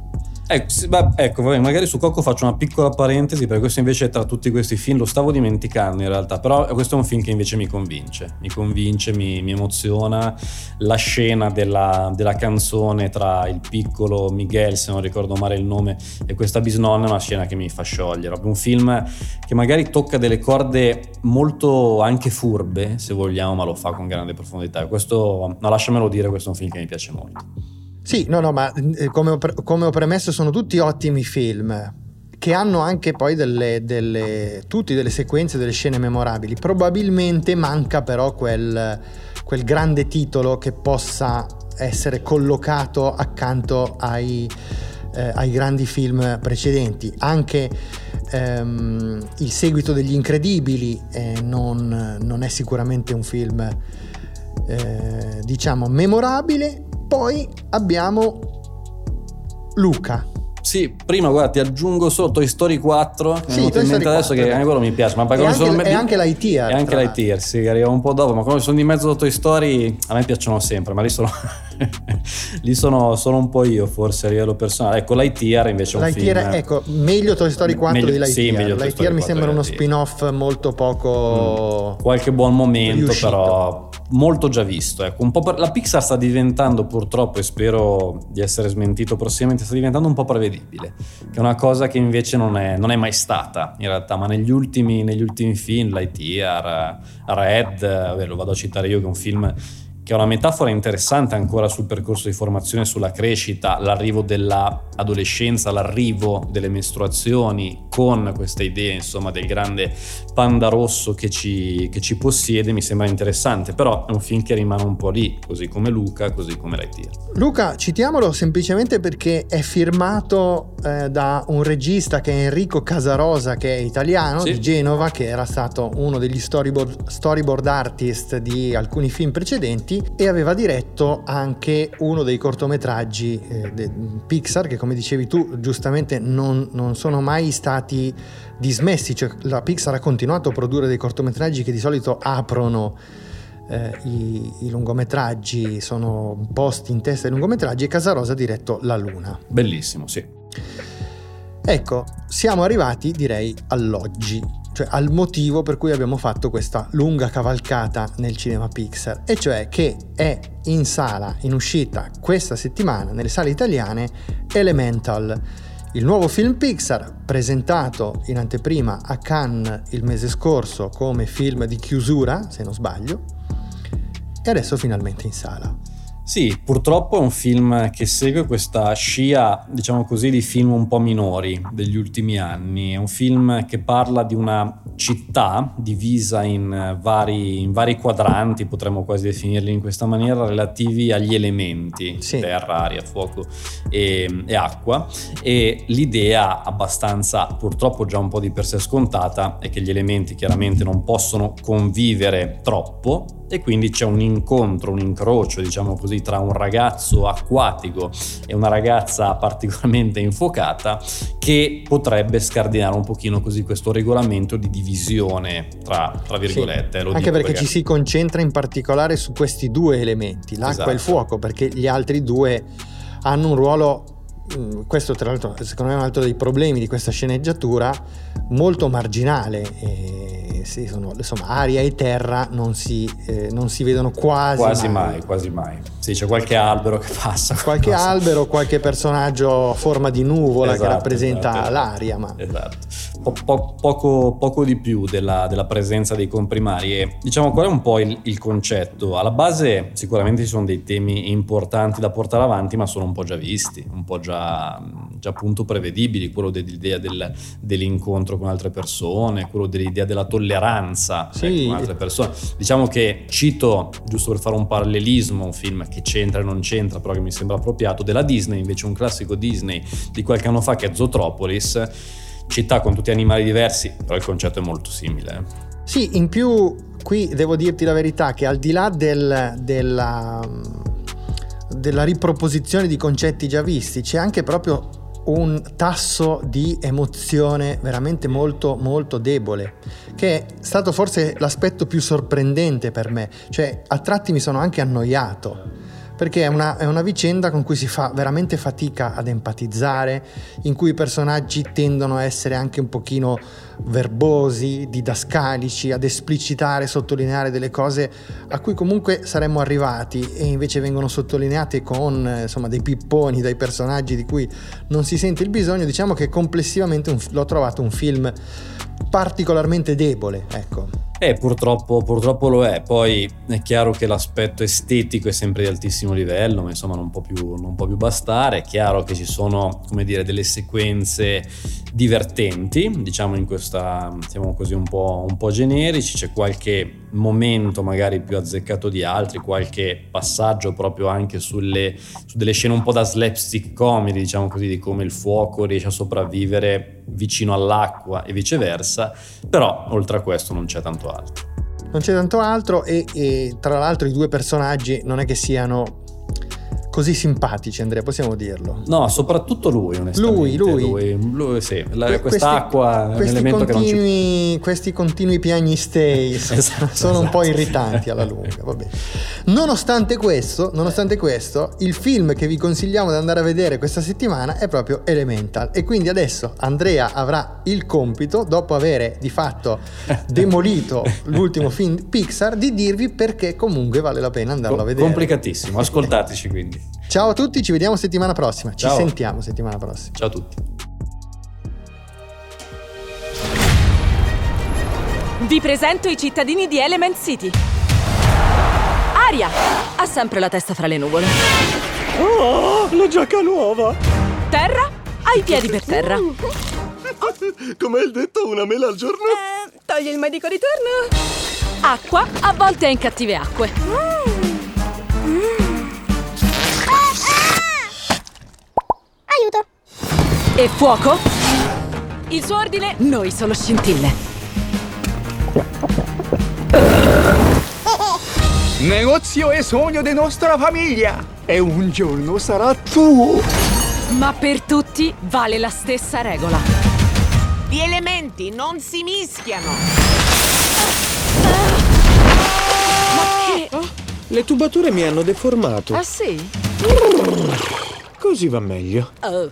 Ecco, ecco vabbè, magari su Coco faccio una piccola parentesi, perché questo invece tra tutti questi film lo stavo dimenticando in realtà, però questo è un film che invece mi convince, mi convince, mi, mi emoziona. La scena della, della, canzone tra il piccolo Miguel, se non ricordo male il nome, e questa bisnonna è una scena che mi fa sciogliere. Un film che magari tocca delle corde molto anche furbe, se vogliamo, ma lo fa con grande profondità. Questo, no, lasciamelo dire, questo è un film che mi piace molto. Sì, no, no, ma eh, come ho, come ho premesso sono tutti ottimi film che hanno anche poi delle, delle, tutti delle sequenze, delle scene memorabili. Probabilmente manca però quel, quel grande titolo che possa essere collocato accanto ai, eh, ai grandi film precedenti. Anche ehm, il seguito degli Incredibili eh, non, non, è sicuramente un film eh, diciamo memorabile poi abbiamo Luca. Sì, prima guarda, ti aggiungo solo Toy Story 4. Sì, Toy Story adesso 4, che anche quello mi piace. Ma anche, sono... e anche l'ITR. E anche l'ITR, sì, arriva un po' dopo. Ma come sono di mezzo a Toy Story, a me piacciono sempre, ma lì sono Lì sono, sono, un po' io, forse a livello personale. Ecco, Lightyear invece è un Lightyear, film... ecco, meglio Toy Story 4 meglio, di Lightyear. Sì, meglio Lightyear mi sembra uno spin-off molto poco... Mm. Qualche buon momento, riuscito. però molto già visto. Ecco. Per... La Pixar sta diventando purtroppo, e spero di essere smentito prossimamente, sta diventando un po' prevedibile, che è una cosa che invece non è, non è mai stata in realtà, ma negli ultimi, negli ultimi film, Lightyear, Red, vabbè, lo vado a citare io che è un film che è una metafora interessante ancora sul percorso di formazione, sulla crescita, l'arrivo dell'adolescenza, l'arrivo delle mestruazioni con queste idee insomma del grande panda rosso che ci, che ci possiede, mi sembra interessante, però è un film che rimane un po' lì, così come Luca, così come Lightyear. Luca, citiamolo semplicemente perché è firmato eh, da un regista che è Enrico Casarosa, che è italiano, sì. di Genova, che era stato uno degli storyboard, storyboard artist di alcuni film precedenti e aveva diretto anche uno dei cortometraggi eh, de Pixar che come dicevi tu giustamente non, non, sono mai stati dismessi, cioè la Pixar ha continuato a produrre dei cortometraggi che di solito aprono eh, i, i, lungometraggi, sono posti in testa ai lungometraggi e Casarosa ha diretto La Luna. Bellissimo, sì. Ecco, siamo arrivati direi all'oggi cioè al motivo per cui abbiamo fatto questa lunga cavalcata nel cinema Pixar, e cioè che è in sala, in uscita questa settimana nelle sale italiane Elemental, il nuovo film Pixar presentato in anteprima a Cannes il mese scorso come film di chiusura, se non sbaglio, e adesso finalmente in sala. Sì, purtroppo è un film che segue questa scia, diciamo così, di film un po' minori degli ultimi anni. È un film che parla di una città divisa in vari, in vari quadranti, potremmo quasi definirli in questa maniera, relativi agli elementi, sì. terra, aria, fuoco e, e acqua. E l'idea, abbastanza purtroppo già un po' di per sé scontata, è che gli elementi chiaramente non possono convivere troppo e quindi c'è un incontro, un incrocio, diciamo così, tra un ragazzo acquatico e una ragazza particolarmente infuocata che potrebbe scardinare un pochino così questo regolamento di divisione tra, tra virgolette. Sì, anche perché, perché, ci si concentra in particolare su questi due elementi, l'acqua esatto. e il esatto. fuoco, perché gli altri due hanno un ruolo questo tra l'altro secondo me è un altro dei problemi di questa sceneggiatura molto marginale e sì, sono, insomma, aria e terra non si, eh, non si vedono quasi, quasi mai. mai. Quasi mai, Sì, c'è qualche albero che passa. Qualche passa. albero, qualche personaggio a forma di nuvola esatto, che rappresenta esatto, l'aria. Ma... Esatto. Po- po- poco, poco, di più della, della, presenza dei comprimari. E diciamo qual è un po' il, il concetto? Alla base sicuramente ci sono dei temi importanti da portare avanti, ma sono un po' già visti, un po' già, già appunto prevedibili. Quello dell'idea del, dell'incontro con altre persone, quello dell'idea della tolleranza sì. con altre persone. Diciamo che cito, giusto per fare un parallelismo, un film che c'entra e non c'entra, però che mi sembra appropriato, della Disney, invece un classico Disney di qualche anno fa che è Zootropolis, città con tutti animali diversi, però il concetto è molto simile. Sì, in più qui devo dirti la verità che al di là del, della, della riproposizione di concetti già visti, c'è anche proprio un tasso di emozione veramente molto molto debole che è stato forse l'aspetto più sorprendente per me cioè a tratti mi sono anche annoiato perché è una, è una, vicenda con cui si fa veramente fatica ad empatizzare, in cui i personaggi tendono a essere anche un pochino verbosi, didascalici, ad esplicitare, sottolineare delle cose a cui comunque saremmo arrivati e invece vengono sottolineate con insomma, dei pipponi dai personaggi di cui non si sente il bisogno, diciamo che complessivamente un, l'ho trovato un film particolarmente debole, ecco. Eh, purtroppo, purtroppo, lo è. Poi è chiaro che l'aspetto estetico è sempre di altissimo livello, ma insomma non può più, non può più bastare. È chiaro che ci sono, come dire, delle sequenze divertenti, diciamo in questa, siamo così un po', un po' generici. C'è qualche momento magari più azzeccato di altri, qualche passaggio proprio anche sulle, su delle scene un po' da slapstick comedy, diciamo così, di come il fuoco riesce a sopravvivere vicino all'acqua e viceversa. Però oltre a questo non c'è tanto altro. Non c'è tanto altro e, e tra l'altro i due personaggi non è che siano così simpatici, Andrea, possiamo dirlo. No, soprattutto lui, onestamente. Lui, lui. Lui, lui sì. La- Que- quest'acqua è un questi elemento che non ci... continui, questi continui piagnistei sono- Esatto, sono un po' esatto. irritanti alla lunga. vabbè. Nonostante questo, nonostante questo, il film che vi consigliamo di andare a vedere questa settimana è proprio Elemental. E quindi adesso Andrea avrà il compito, dopo avere di fatto demolito l'ultimo film Pixar, di dirvi perché comunque vale la pena andarlo a vedere. Complicatissimo, ascoltateci quindi. Ciao a tutti, ci vediamo settimana prossima. Ci Ciao. sentiamo settimana prossima. Ciao a tutti. Vi presento i cittadini di Element City. Aria ha sempre la testa fra le nuvole. Oh, la giacca nuova! Terra ha i piedi per terra. Come il detto, una mela al giorno? Togli il medico di turno. Acqua a volte è in cattive acque. Aiuto! E fuoco? Il suo ordine? Noi solo scintille. Negozio e sogno di nostra famiglia. E un giorno sarà tuo. Ma per tutti vale la stessa regola. Gli elementi non si mischiano. Ma che... Le tubature mi hanno deformato. Ah sì? Così va meglio. Oh.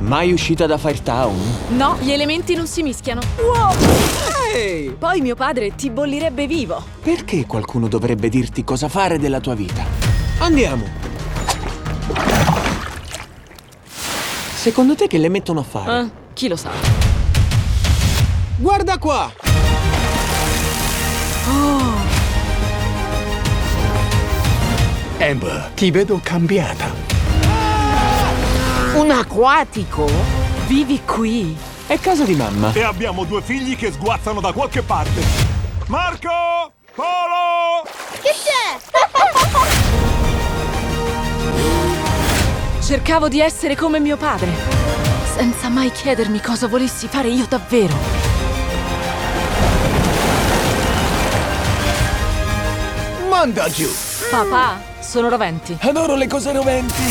Mai uscita da Firetown? No, gli elementi non si mischiano. Wow! Poi mio padre ti bollirebbe vivo. Perché qualcuno dovrebbe dirti cosa fare della tua vita? Andiamo. Secondo te che le mettono a fare? Ah, chi lo sa? Guarda qua! Oh. Amber, ti vedo cambiata. Un acquatico? Vivi qui? È casa di mamma. E abbiamo due figli che sguazzano da qualche parte. Marco! Polo! Che c'è? Cercavo di essere come mio padre, senza mai chiedermi cosa volessi fare io davvero. Manda giù! Papà, sono roventi. Adoro le cose roventi.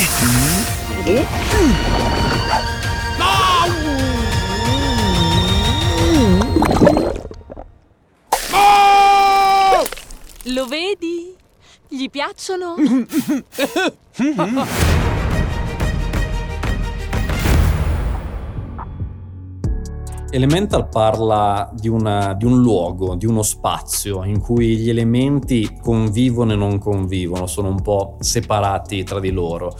Lo vedi? Gli piacciono? Elemental parla di, una- di un luogo, di uno spazio in cui gli elementi convivono e non convivono, sono un po' separati tra di loro.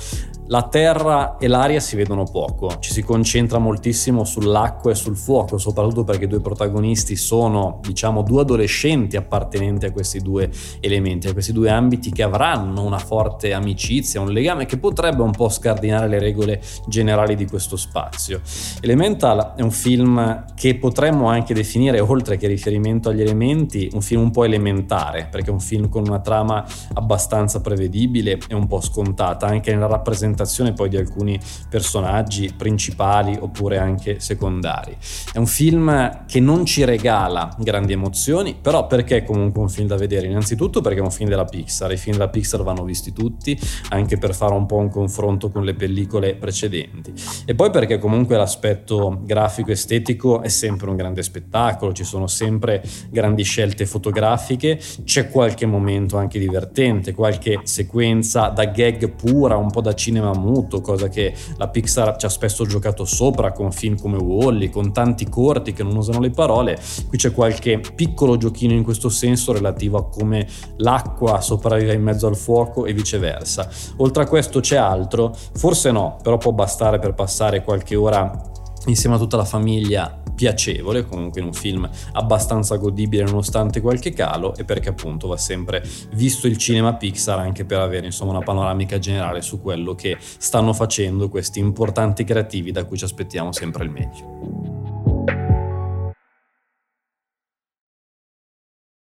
La terra e l'aria si vedono poco, ci si concentra moltissimo sull'acqua e sul fuoco, soprattutto perché i due protagonisti sono, diciamo, due adolescenti appartenenti a questi due elementi, a questi due ambiti che avranno una forte amicizia, un legame che potrebbe un po' scardinare le regole generali di questo spazio. Elemental è un film che potremmo anche definire, oltre che riferimento agli elementi, un film un po' elementare, perché è un film con una trama abbastanza prevedibile e un po' scontata, anche nella rappresentazione poi di alcuni personaggi principali oppure anche secondari. È un film che non ci regala grandi emozioni, però perché è comunque un film da vedere? Innanzitutto perché è un film della Pixar, i film della Pixar vanno visti tutti, anche per fare un po' un confronto con le pellicole precedenti. E poi perché comunque l'aspetto grafico estetico è sempre un grande spettacolo, ci sono sempre grandi scelte fotografiche, c'è qualche momento anche divertente, qualche sequenza da gag pura, un po' da cinema muto, cosa che la Pixar ci ha spesso giocato sopra con film come Wally, con tanti corti che non usano le parole. Qui c'è qualche piccolo giochino in questo senso relativo a come l'acqua sopravvive in mezzo al fuoco e viceversa. Oltre a questo c'è altro? Forse no, però può bastare per passare qualche ora insieme a tutta la famiglia piacevole, comunque in un film abbastanza godibile nonostante qualche calo e perché appunto va sempre visto il cinema Pixar anche per avere insomma una panoramica generale su quello che stanno facendo questi importanti creativi da cui ci aspettiamo sempre il meglio.